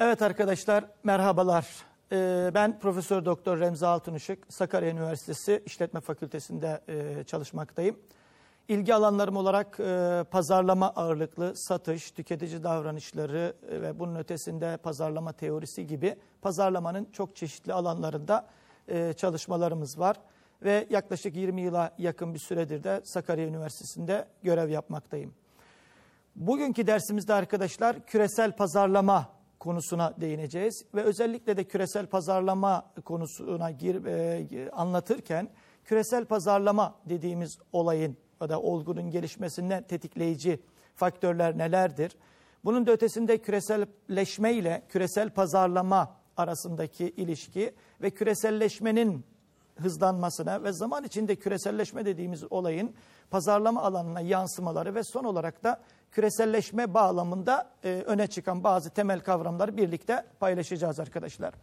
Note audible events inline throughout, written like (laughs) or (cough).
Evet arkadaşlar merhabalar. Ee, ben Profesör Doktor Remzi Altınışık, Sakarya Üniversitesi İşletme Fakültesi'nde e, çalışmaktayım. İlgi alanlarım olarak e, pazarlama ağırlıklı satış, tüketici davranışları e, ve bunun ötesinde pazarlama teorisi gibi pazarlamanın çok çeşitli alanlarında çalışmalarımız var. Ve yaklaşık 20 yıla yakın bir süredir de Sakarya Üniversitesi'nde görev yapmaktayım. Bugünkü dersimizde arkadaşlar küresel pazarlama konusuna değineceğiz ve özellikle de küresel pazarlama konusuna gir, e, anlatırken küresel pazarlama dediğimiz olayın ya da olgunun gelişmesinde tetikleyici faktörler nelerdir? Bunun da ötesinde küreselleşme ile küresel pazarlama arasındaki ilişki ve küreselleşmenin hızlanmasına ve zaman içinde küreselleşme dediğimiz olayın pazarlama alanına yansımaları ve son olarak da küreselleşme bağlamında e, öne çıkan bazı temel kavramları birlikte paylaşacağız arkadaşlar.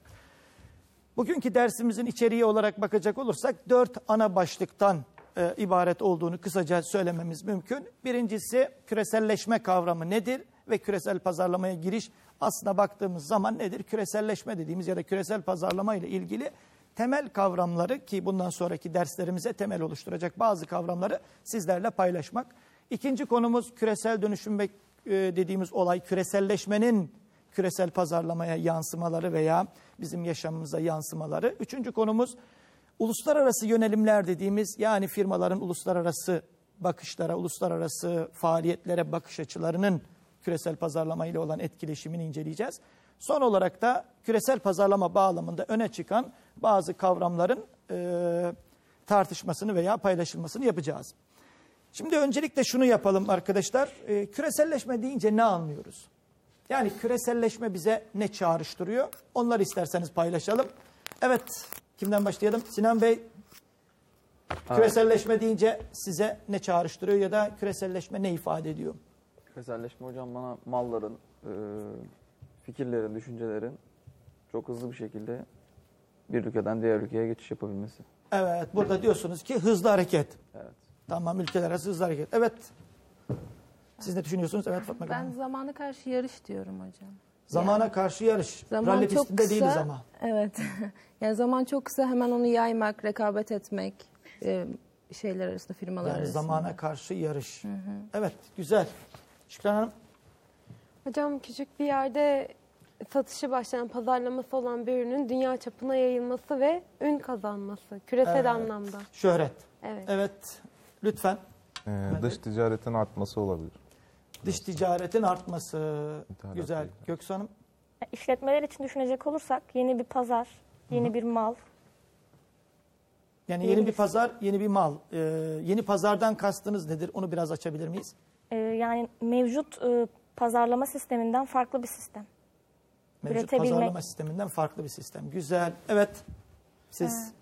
Bugünkü dersimizin içeriği olarak bakacak olursak dört ana başlıktan e, ibaret olduğunu kısaca söylememiz mümkün. Birincisi küreselleşme kavramı nedir ve küresel pazarlamaya giriş aslına baktığımız zaman nedir? Küreselleşme dediğimiz ya da küresel pazarlama ile ilgili temel kavramları ki bundan sonraki derslerimize temel oluşturacak bazı kavramları sizlerle paylaşmak. İkinci konumuz küresel dönüşüm e, dediğimiz olay küreselleşmenin küresel pazarlamaya yansımaları veya bizim yaşamımıza yansımaları. Üçüncü konumuz uluslararası yönelimler dediğimiz yani firmaların uluslararası bakışlara, uluslararası faaliyetlere bakış açılarının küresel pazarlama ile olan etkileşimini inceleyeceğiz. Son olarak da küresel pazarlama bağlamında öne çıkan bazı kavramların e, tartışmasını veya paylaşılmasını yapacağız. Şimdi öncelikle şunu yapalım arkadaşlar. E, küreselleşme deyince ne anlıyoruz? Yani küreselleşme bize ne çağrıştırıyor? Onları isterseniz paylaşalım. Evet, kimden başlayalım? Sinan Bey, küreselleşme deyince size ne çağrıştırıyor ya da küreselleşme ne ifade ediyor? Küreselleşme hocam bana malların, e, fikirlerin, düşüncelerin çok hızlı bir şekilde bir ülkeden diğer ülkeye geçiş yapabilmesi. Evet, burada diyorsunuz ki hızlı hareket. Evet. Tamam, ülkeler arası hızlı hareket. Evet. Siz ne düşünüyorsunuz? Evet Fatma Ben Hanım. zamana karşı yarış diyorum hocam. Zamana karşı yarış. Zaman Rally çok pistinde kısa. değiliz ama. Evet. (laughs) yani zaman çok kısa hemen onu yaymak, rekabet etmek e, şeyler arasında, firmalar Yani arasında. zamana karşı yarış. Evet, güzel. Şükran Hanım. Hocam küçük bir yerde satışı başlayan, pazarlaması olan bir ürünün dünya çapına yayılması ve ün kazanması. Küresel Evet. anlamda. Şöhret. Evet. Evet, lütfen. Ee, dış ticaretin artması olabilir. Dış ticaretin artması. İthalat Güzel. değil. Göksu Hanım. İşletmeler için düşünecek olursak yeni bir pazar, yeni bir mal. Yani Yeni yeni bir pazar, yeni bir mal. Ee, yeni pazardan kastınız nedir? Onu biraz açabilir miyiz? Ee, yani mevcut e, pazarlama sisteminden farklı bir sistem. Mevcut pazarlama sisteminden farklı bir sistem. Güzel. Evet. Siz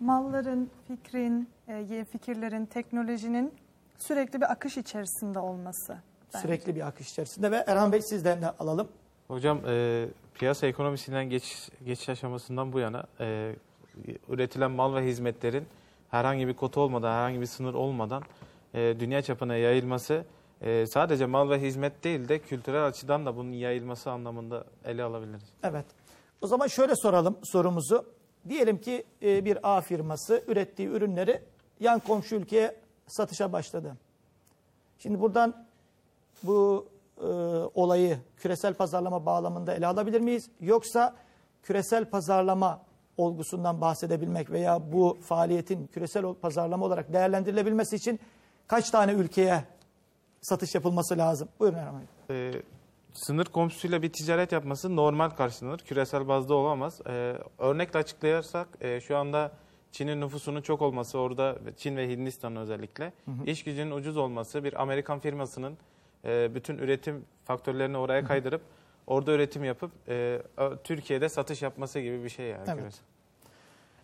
malların, fikrin, e, yeni fikirlerin, teknolojinin sürekli bir akış içerisinde olması. Bence. sürekli bir akış içerisinde ve Erhan Bey sizden de alalım. Hocam e, piyasa ekonomisinden geçiş, geçiş aşamasından bu yana e, üretilen mal ve hizmetlerin herhangi bir kota olmadan, herhangi bir sınır olmadan e, dünya çapına yayılması e, sadece mal ve hizmet değil de kültürel açıdan da bunun yayılması anlamında ele alabiliriz. Evet. O zaman şöyle soralım sorumuzu. Diyelim ki e, bir A firması ürettiği ürünleri yan komşu ülkeye satışa başladı. Şimdi buradan bu e, olayı küresel pazarlama bağlamında ele alabilir miyiz? Yoksa küresel pazarlama olgusundan bahsedebilmek veya bu faaliyetin küresel pazarlama olarak değerlendirilebilmesi için kaç tane ülkeye satış yapılması lazım? Buyurun Erhan Bey. E, sınır komşusuyla bir ticaret yapması normal karşılanır. Küresel bazda olamaz. E, örnekle açıklayarsak e, şu anda Çin'in nüfusunun çok olması orada Çin ve Hindistan'ın özellikle iş gücünün ucuz olması bir Amerikan firmasının e, bütün üretim faktörlerini oraya kaydırıp orada üretim yapıp e, Türkiye'de satış yapması gibi bir şey yani. Evet. küresel.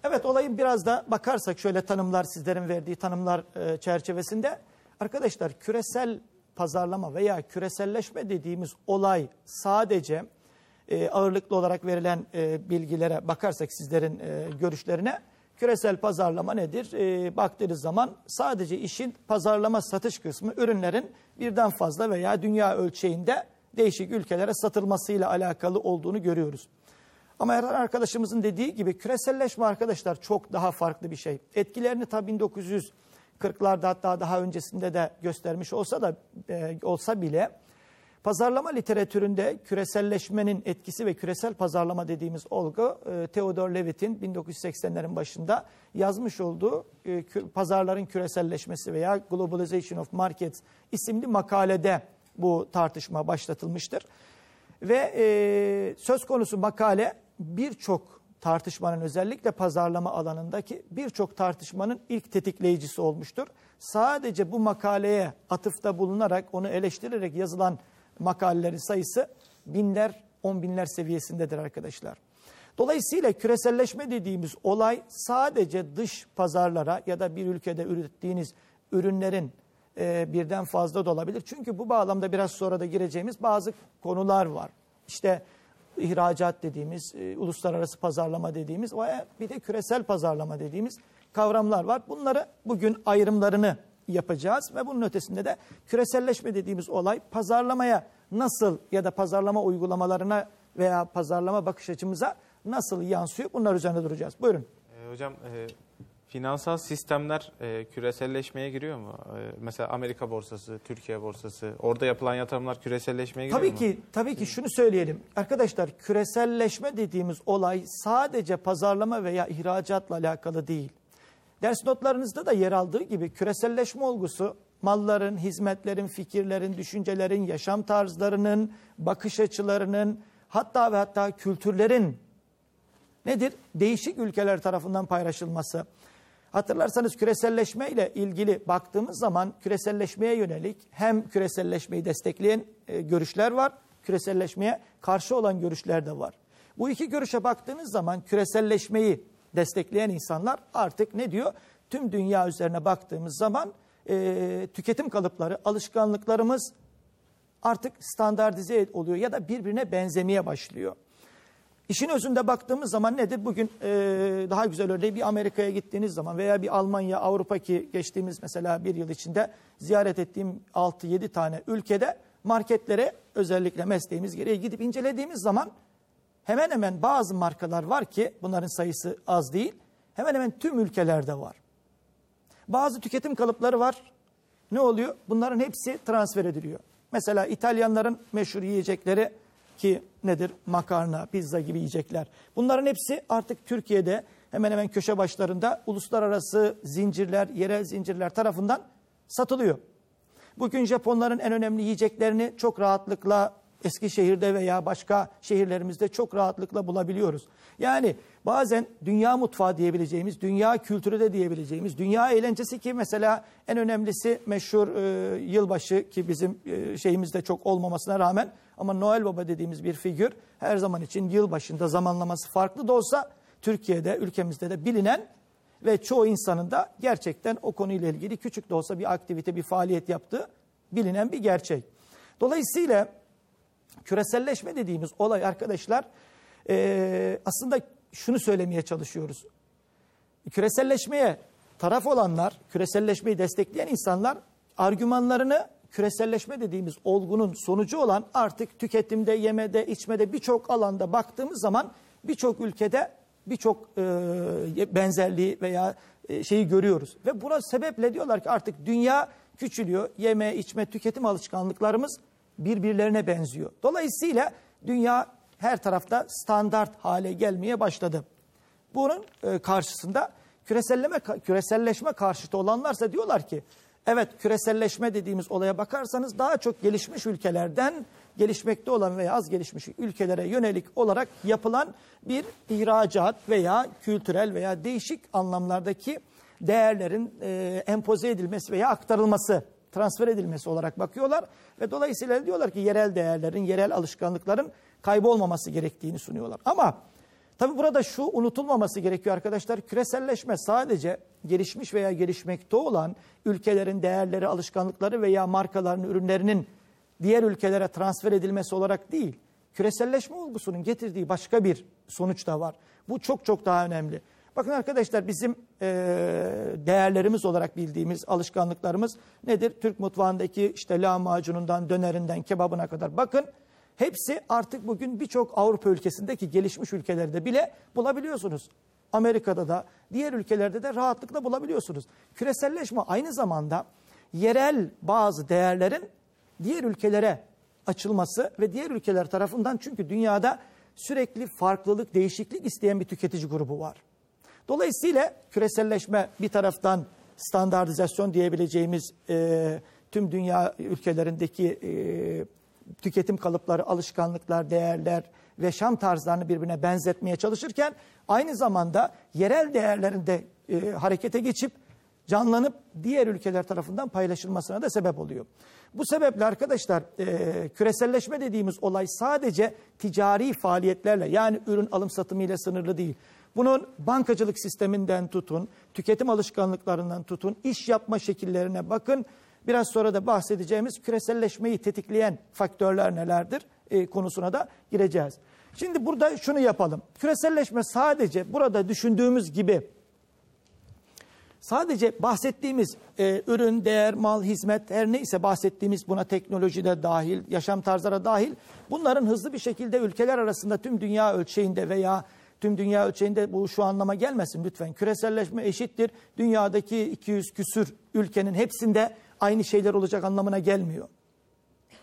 Evet olayın biraz da bakarsak şöyle tanımlar sizlerin verdiği tanımlar e, çerçevesinde arkadaşlar küresel pazarlama veya küreselleşme dediğimiz olay sadece e, ağırlıklı olarak verilen e, bilgilere bakarsak sizlerin e, görüşlerine küresel pazarlama nedir? E, baktığınız zaman sadece işin pazarlama satış kısmı ürünlerin birden fazla veya dünya ölçeğinde değişik ülkelere satılmasıyla alakalı olduğunu görüyoruz. Ama Erhan arkadaşımızın dediği gibi küreselleşme arkadaşlar çok daha farklı bir şey. Etkilerini tabii 1940'larda hatta daha öncesinde de göstermiş olsa da e, olsa bile pazarlama literatüründe küreselleşmenin etkisi ve küresel pazarlama dediğimiz olgu e, Theodore Levitt'in 1980'lerin başında yazmış olduğu e, pazarların küreselleşmesi veya Globalization of Markets isimli makalede bu tartışma başlatılmıştır. Ve e, söz konusu makale birçok tartışmanın özellikle pazarlama alanındaki birçok tartışmanın ilk tetikleyicisi olmuştur. Sadece bu makaleye atıfta bulunarak onu eleştirerek yazılan makalelerin sayısı binler, on binler seviyesindedir arkadaşlar. Dolayısıyla küreselleşme dediğimiz olay sadece dış pazarlara ya da bir ülkede ürettiğiniz ürünlerin e, birden fazla da olabilir. Çünkü bu bağlamda biraz sonra da gireceğimiz bazı konular var. İşte ihracat dediğimiz, e, uluslararası pazarlama dediğimiz ve bir de küresel pazarlama dediğimiz kavramlar var. Bunları bugün ayrımlarını yapacağız ve bunun ötesinde de küreselleşme dediğimiz olay pazarlamaya nasıl ya da pazarlama uygulamalarına veya pazarlama bakış açımıza nasıl yansıyor bunlar üzerine duracağız. Buyurun. E, hocam e, finansal sistemler e, küreselleşmeye giriyor mu? E, mesela Amerika borsası, Türkiye borsası, orada yapılan yatırımlar küreselleşmeye giriyor Tabii mu? ki tabii ki şunu söyleyelim. Arkadaşlar küreselleşme dediğimiz olay sadece pazarlama veya ihracatla alakalı değil. Ders notlarınızda da yer aldığı gibi küreselleşme olgusu malların, hizmetlerin, fikirlerin, düşüncelerin, yaşam tarzlarının, bakış açılarının hatta ve hatta kültürlerin nedir? Değişik ülkeler tarafından paylaşılması. Hatırlarsanız küreselleşme ile ilgili baktığımız zaman küreselleşmeye yönelik hem küreselleşmeyi destekleyen e, görüşler var, küreselleşmeye karşı olan görüşler de var. Bu iki görüşe baktığınız zaman küreselleşmeyi destekleyen insanlar artık ne diyor? Tüm dünya üzerine baktığımız zaman e, tüketim kalıpları, alışkanlıklarımız artık standartize oluyor ya da birbirine benzemeye başlıyor. İşin özünde baktığımız zaman nedir? Bugün e, daha güzel örneği bir Amerika'ya gittiğiniz zaman veya bir Almanya, Avrupa ki geçtiğimiz mesela bir yıl içinde ziyaret ettiğim 6-7 tane ülkede marketlere özellikle mesleğimiz gereği gidip incelediğimiz zaman hemen hemen bazı markalar var ki bunların sayısı az değil. Hemen hemen tüm ülkelerde var. Bazı tüketim kalıpları var. Ne oluyor? Bunların hepsi transfer ediliyor. Mesela İtalyanların meşhur yiyecekleri ki nedir? Makarna, pizza gibi yiyecekler. Bunların hepsi artık Türkiye'de hemen hemen köşe başlarında uluslararası zincirler, yerel zincirler tarafından satılıyor. Bugün Japonların en önemli yiyeceklerini çok rahatlıkla Eskişehir'de veya başka şehirlerimizde çok rahatlıkla bulabiliyoruz. Yani bazen dünya mutfağı diyebileceğimiz, dünya kültürü de diyebileceğimiz, dünya eğlencesi ki mesela en önemlisi meşhur e, yılbaşı ki bizim e, şeyimizde çok olmamasına rağmen ama Noel Baba dediğimiz bir figür her zaman için yılbaşında zamanlaması farklı da olsa Türkiye'de, ülkemizde de bilinen ve çoğu insanın da gerçekten o konuyla ilgili küçük de olsa bir aktivite, bir faaliyet yaptığı bilinen bir gerçek. Dolayısıyla küreselleşme dediğimiz olay arkadaşlar e, aslında şunu söylemeye çalışıyoruz. Küreselleşmeye taraf olanlar, küreselleşmeyi destekleyen insanlar argümanlarını küreselleşme dediğimiz olgunun sonucu olan artık tüketimde, yemede, içmede birçok alanda baktığımız zaman birçok ülkede birçok e, benzerliği veya e, şeyi görüyoruz. Ve buna sebeple diyorlar ki artık dünya küçülüyor. Yeme, içme, tüketim alışkanlıklarımız birbirlerine benziyor. Dolayısıyla dünya her tarafta standart hale gelmeye başladı. Bunun e, karşısında küreselleme, küreselleşme karşıtı olanlarsa diyorlar ki evet küreselleşme dediğimiz olaya bakarsanız daha çok gelişmiş ülkelerden gelişmekte olan veya az gelişmiş ülkelere yönelik olarak yapılan bir ihracat veya kültürel veya değişik anlamlardaki değerlerin e, empoze edilmesi veya aktarılması, transfer edilmesi olarak bakıyorlar. Ve dolayısıyla diyorlar ki yerel değerlerin, yerel alışkanlıkların kaybolmaması gerektiğini sunuyorlar. Ama tabi burada şu unutulmaması gerekiyor arkadaşlar. Küreselleşme sadece gelişmiş veya gelişmekte olan ülkelerin değerleri, alışkanlıkları veya markaların, ürünlerinin diğer ülkelere transfer edilmesi olarak değil. küreselleşme olgusunun getirdiği başka bir sonuç da var. Bu çok çok daha önemli. Bakın arkadaşlar bizim e, değerlerimiz olarak bildiğimiz alışkanlıklarımız nedir? Türk mutfağındaki işte lahmacunundan, dönerinden, kebabına kadar. Bakın hepsi artık bugün birçok Avrupa ülkesindeki gelişmiş ülkelerde bile bulabiliyorsunuz. Amerika'da da diğer ülkelerde de rahatlıkla bulabiliyorsunuz. Küreselleşme aynı zamanda yerel bazı değerlerin diğer ülkelere açılması ve diğer ülkeler tarafından çünkü dünyada sürekli farklılık, değişiklik isteyen bir tüketici grubu var. Dolayısıyla küreselleşme bir taraftan standartizasyon diyebileceğimiz e, tüm dünya ülkelerindeki e, tüketim kalıpları, alışkanlıklar, değerler ve yaşam tarzlarını birbirine benzetmeye çalışırken aynı zamanda yerel değerlerin de e, harekete geçip canlanıp diğer ülkeler tarafından paylaşılmasına da sebep oluyor. Bu sebeple arkadaşlar e, küreselleşme dediğimiz olay sadece ticari faaliyetlerle yani ürün alım satımı ile sınırlı değil. Bunun bankacılık sisteminden tutun, tüketim alışkanlıklarından tutun, iş yapma şekillerine bakın. Biraz sonra da bahsedeceğimiz küreselleşmeyi tetikleyen faktörler nelerdir e, konusuna da gireceğiz. Şimdi burada şunu yapalım. Küreselleşme sadece burada düşündüğümüz gibi sadece bahsettiğimiz e, ürün, değer, mal, hizmet her neyse bahsettiğimiz buna teknoloji de dahil, yaşam tarzları dahil bunların hızlı bir şekilde ülkeler arasında tüm dünya ölçeğinde veya tüm dünya ölçeğinde bu şu anlama gelmesin lütfen. Küreselleşme eşittir. Dünyadaki 200 küsür ülkenin hepsinde aynı şeyler olacak anlamına gelmiyor.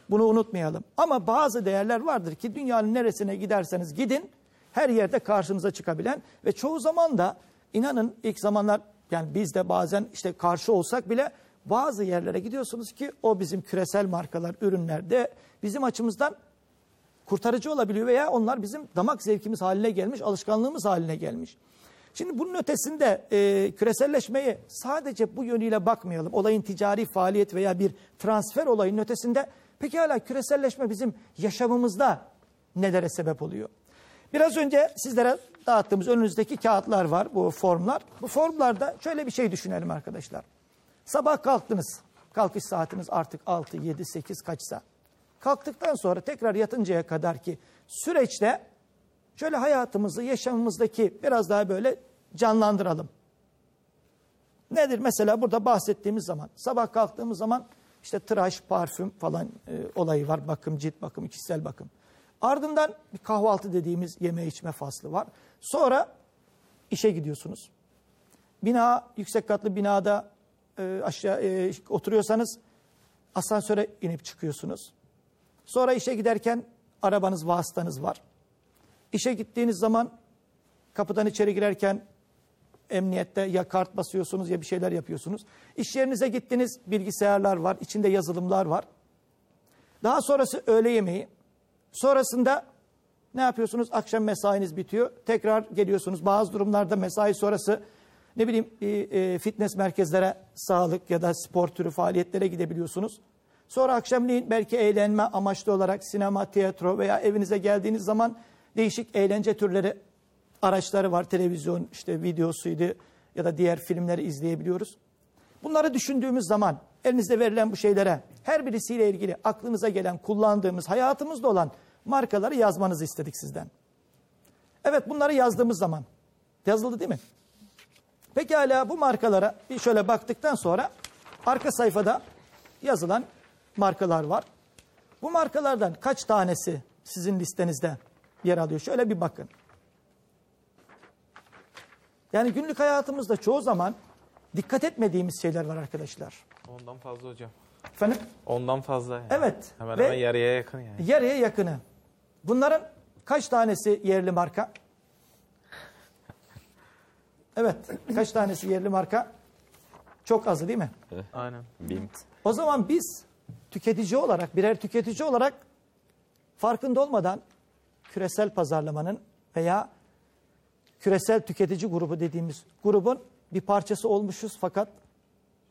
Bunu unutmayalım. Ama bazı değerler vardır ki dünyanın neresine giderseniz gidin her yerde karşınıza çıkabilen ve çoğu zaman da inanın ilk zamanlar yani biz de bazen işte karşı olsak bile bazı yerlere gidiyorsunuz ki o bizim küresel markalar, ürünlerde bizim açımızdan kurtarıcı olabiliyor veya onlar bizim damak zevkimiz haline gelmiş, alışkanlığımız haline gelmiş. Şimdi bunun ötesinde e, küreselleşmeyi sadece bu yönüyle bakmayalım. Olayın ticari faaliyet veya bir transfer olayının ötesinde peki hala küreselleşme bizim yaşamımızda nelere sebep oluyor? Biraz önce sizlere dağıttığımız önünüzdeki kağıtlar var, bu formlar. Bu formlarda şöyle bir şey düşünelim arkadaşlar. Sabah kalktınız, kalkış saatiniz artık 6, 7, 8 kaçsa. Kalktıktan sonra tekrar yatıncaya kadar ki süreçte şöyle hayatımızı, yaşamımızdaki biraz daha böyle canlandıralım. Nedir mesela burada bahsettiğimiz zaman sabah kalktığımız zaman işte tıraş, parfüm falan e, olayı var. Bakım, cilt bakım, kişisel bakım. Ardından bir kahvaltı dediğimiz yeme içme faslı var. Sonra işe gidiyorsunuz. Bina, yüksek katlı binada e, aşağı e, oturuyorsanız asansöre inip çıkıyorsunuz. Sonra işe giderken arabanız, vasıtanız var. İşe gittiğiniz zaman kapıdan içeri girerken emniyette ya kart basıyorsunuz ya bir şeyler yapıyorsunuz. İş yerinize gittiniz bilgisayarlar var, içinde yazılımlar var. Daha sonrası öğle yemeği. Sonrasında ne yapıyorsunuz? Akşam mesainiz bitiyor. Tekrar geliyorsunuz. Bazı durumlarda mesai sonrası ne bileyim e, fitness merkezlere sağlık ya da spor türü faaliyetlere gidebiliyorsunuz. Sonra akşamleyin belki eğlenme amaçlı olarak sinema, tiyatro veya evinize geldiğiniz zaman değişik eğlence türleri araçları var. Televizyon işte videosuydu ya da diğer filmleri izleyebiliyoruz. Bunları düşündüğümüz zaman elinizde verilen bu şeylere her birisiyle ilgili aklınıza gelen kullandığımız hayatımızda olan markaları yazmanızı istedik sizden. Evet bunları yazdığımız zaman yazıldı değil mi? Pekala bu markalara bir şöyle baktıktan sonra arka sayfada yazılan markalar var. Bu markalardan kaç tanesi sizin listenizde yer alıyor? Şöyle bir bakın. Yani günlük hayatımızda çoğu zaman dikkat etmediğimiz şeyler var arkadaşlar. Ondan fazla hocam. Efendim? Ondan fazla. Yani. Evet. Hemen Ve hemen yarıya yakın yani. yarıya yakını. Bunların kaç tanesi yerli marka? Evet. Kaç tanesi yerli marka? Çok azı değil mi? Aynen. Bint. O zaman biz tüketici olarak, birer tüketici olarak farkında olmadan küresel pazarlamanın veya küresel tüketici grubu dediğimiz grubun bir parçası olmuşuz fakat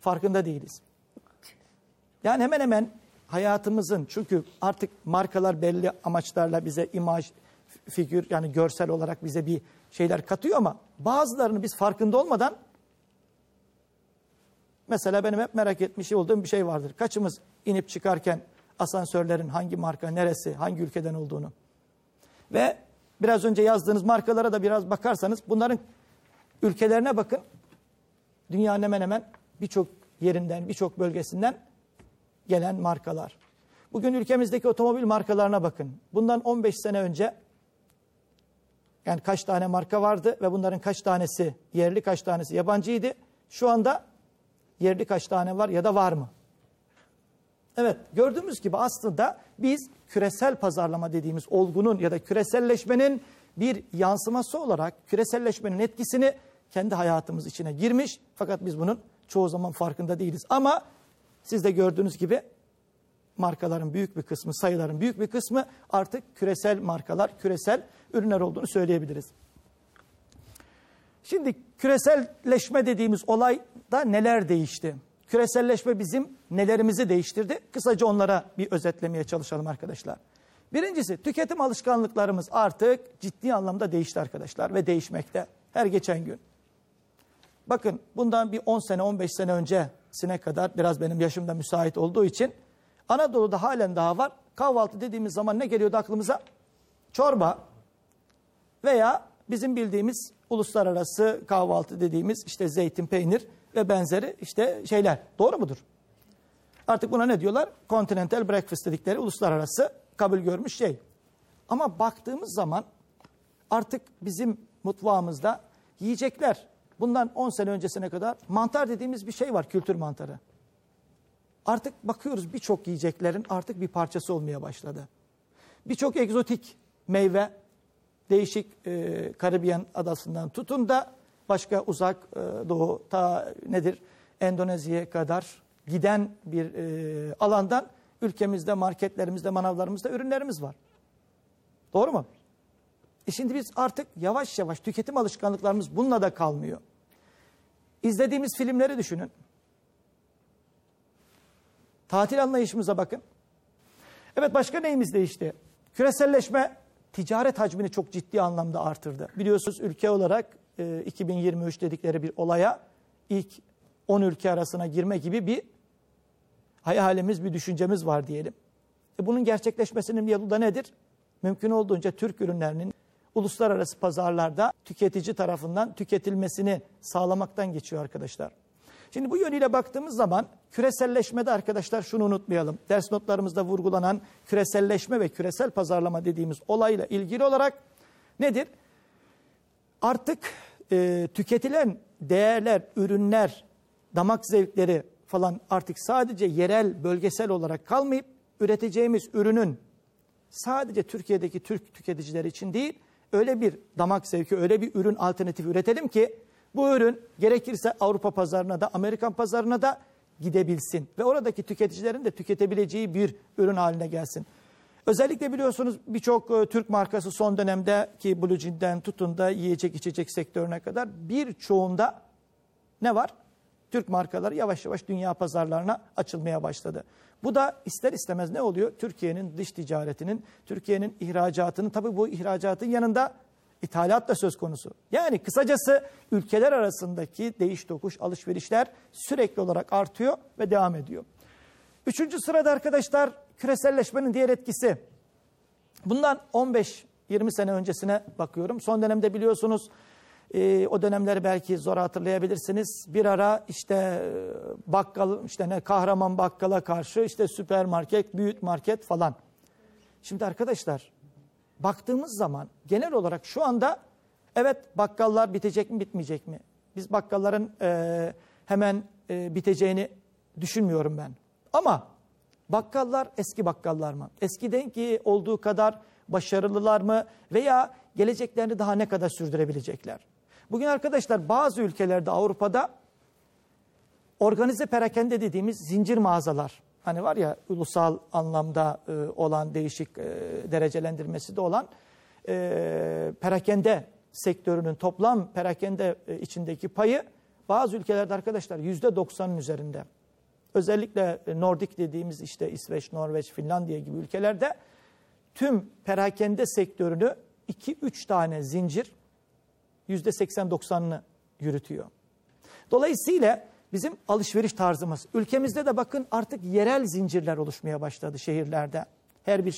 farkında değiliz. Yani hemen hemen hayatımızın çünkü artık markalar belli amaçlarla bize imaj, figür yani görsel olarak bize bir şeyler katıyor ama bazılarını biz farkında olmadan mesela benim hep merak etmiş olduğum bir şey vardır. Kaçımız inip çıkarken asansörlerin hangi marka, neresi, hangi ülkeden olduğunu Ve biraz önce yazdığınız markalara da biraz bakarsanız bunların ülkelerine bakın. Dünyanın hemen hemen birçok yerinden, birçok bölgesinden gelen markalar. Bugün ülkemizdeki otomobil markalarına bakın. Bundan 15 sene önce yani kaç tane marka vardı ve bunların kaç tanesi yerli, kaç tanesi yabancıydı. Şu anda yerli kaç tane var ya da var mı? Evet gördüğümüz gibi aslında biz küresel pazarlama dediğimiz olgunun ya da küreselleşmenin bir yansıması olarak küreselleşmenin etkisini kendi hayatımız içine girmiş. Fakat biz bunun çoğu zaman farkında değiliz. Ama siz de gördüğünüz gibi markaların büyük bir kısmı, sayıların büyük bir kısmı artık küresel markalar, küresel ürünler olduğunu söyleyebiliriz. Şimdi küreselleşme dediğimiz olayda neler değişti? Küreselleşme bizim nelerimizi değiştirdi? Kısaca onlara bir özetlemeye çalışalım arkadaşlar. Birincisi tüketim alışkanlıklarımız artık ciddi anlamda değişti arkadaşlar ve değişmekte her geçen gün. Bakın bundan bir 10 sene 15 sene öncesine kadar biraz benim yaşımda müsait olduğu için Anadolu'da halen daha var. Kahvaltı dediğimiz zaman ne geliyordu aklımıza? Çorba veya bizim bildiğimiz uluslararası kahvaltı dediğimiz işte zeytin, peynir ve benzeri işte şeyler. Doğru mudur? Artık buna ne diyorlar? Continental breakfast dedikleri uluslararası kabul görmüş şey. Ama baktığımız zaman artık bizim mutfağımızda yiyecekler bundan 10 sene öncesine kadar mantar dediğimiz bir şey var kültür mantarı. Artık bakıyoruz birçok yiyeceklerin artık bir parçası olmaya başladı. Birçok egzotik meyve değişik e, Karibiyen adasından tutun da başka uzak e, doğu ta nedir Endonezya'ya kadar giden bir e, alandan ülkemizde marketlerimizde manavlarımızda ürünlerimiz var. Doğru mu? E şimdi biz artık yavaş yavaş tüketim alışkanlıklarımız bununla da kalmıyor. İzlediğimiz filmleri düşünün. Tatil anlayışımıza bakın. Evet başka neyimiz değişti? Küreselleşme ticaret hacmini çok ciddi anlamda artırdı. Biliyorsunuz ülke olarak e, 2023 dedikleri bir olaya ilk 10 ülke arasına girme gibi bir hayalimiz, bir düşüncemiz var diyelim. E, bunun gerçekleşmesinin yolu da nedir? Mümkün olduğunca Türk ürünlerinin uluslararası pazarlarda tüketici tarafından tüketilmesini sağlamaktan geçiyor arkadaşlar. Şimdi bu yönüyle baktığımız zaman küreselleşmede arkadaşlar şunu unutmayalım. Ders notlarımızda vurgulanan küreselleşme ve küresel pazarlama dediğimiz olayla ilgili olarak nedir? Artık e, tüketilen değerler, ürünler, damak zevkleri falan artık sadece yerel, bölgesel olarak kalmayıp üreteceğimiz ürünün sadece Türkiye'deki Türk tüketiciler için değil, öyle bir damak zevki, öyle bir ürün alternatifi üretelim ki bu ürün gerekirse Avrupa pazarına da Amerikan pazarına da gidebilsin. Ve oradaki tüketicilerin de tüketebileceği bir ürün haline gelsin. Özellikle biliyorsunuz birçok e, Türk markası son dönemde ki Blue Jean'den tutun da yiyecek içecek sektörüne kadar birçoğunda ne var? Türk markaları yavaş yavaş dünya pazarlarına açılmaya başladı. Bu da ister istemez ne oluyor? Türkiye'nin dış ticaretinin, Türkiye'nin ihracatının tabii bu ihracatın yanında İthalat da söz konusu. Yani kısacası ülkeler arasındaki değiş tokuş alışverişler sürekli olarak artıyor ve devam ediyor. Üçüncü sırada arkadaşlar küreselleşmenin diğer etkisi. Bundan 15-20 sene öncesine bakıyorum. Son dönemde biliyorsunuz e, o dönemleri belki zor hatırlayabilirsiniz. Bir ara işte e, bakkal işte ne kahraman bakkala karşı işte süpermarket, büyük market falan. Şimdi arkadaşlar baktığımız zaman genel olarak şu anda evet bakkallar bitecek mi bitmeyecek mi? Biz bakkalların e, hemen e, biteceğini düşünmüyorum ben. Ama bakkallar eski bakkallar mı? Eskidenki olduğu kadar başarılılar mı? Veya geleceklerini daha ne kadar sürdürebilecekler? Bugün arkadaşlar bazı ülkelerde Avrupa'da organize perakende dediğimiz zincir mağazalar hani var ya ulusal anlamda e, olan değişik e, derecelendirmesi de olan e, perakende sektörünün toplam perakende e, içindeki payı bazı ülkelerde arkadaşlar yüzde doksanın üzerinde. Özellikle e, Nordik dediğimiz işte İsveç, Norveç, Finlandiya gibi ülkelerde tüm perakende sektörünü 2-3 tane zincir yüzde 80-90'ını yürütüyor. Dolayısıyla bizim alışveriş tarzımız. Ülkemizde de bakın artık yerel zincirler oluşmaya başladı şehirlerde. Her bir şey